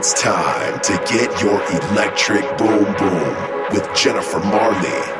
It's time to get your electric boom boom with Jennifer Marley.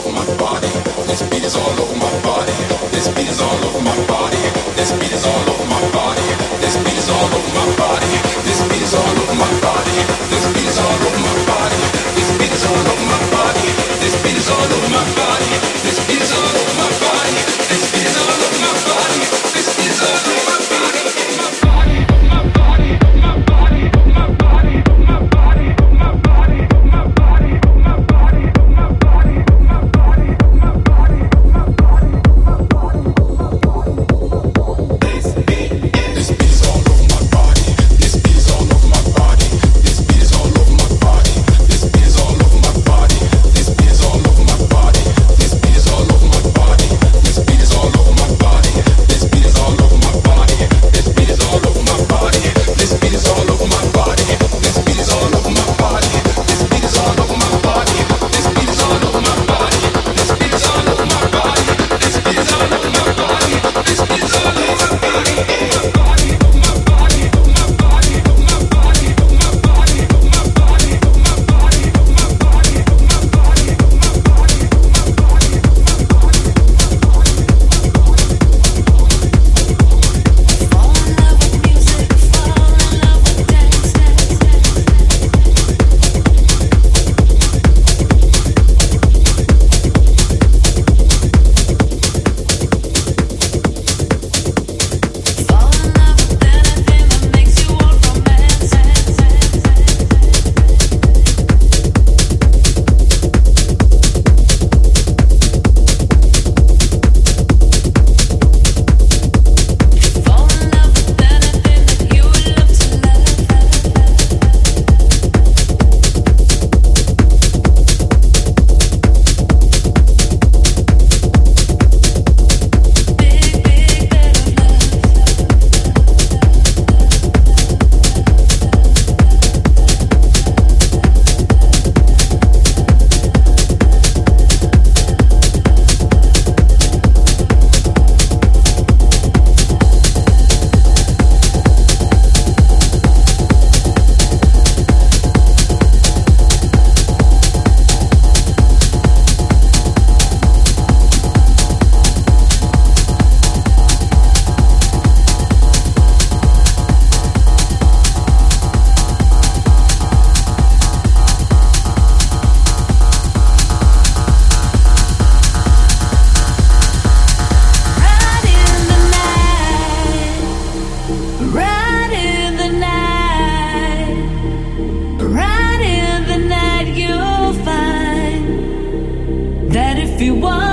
all over If you want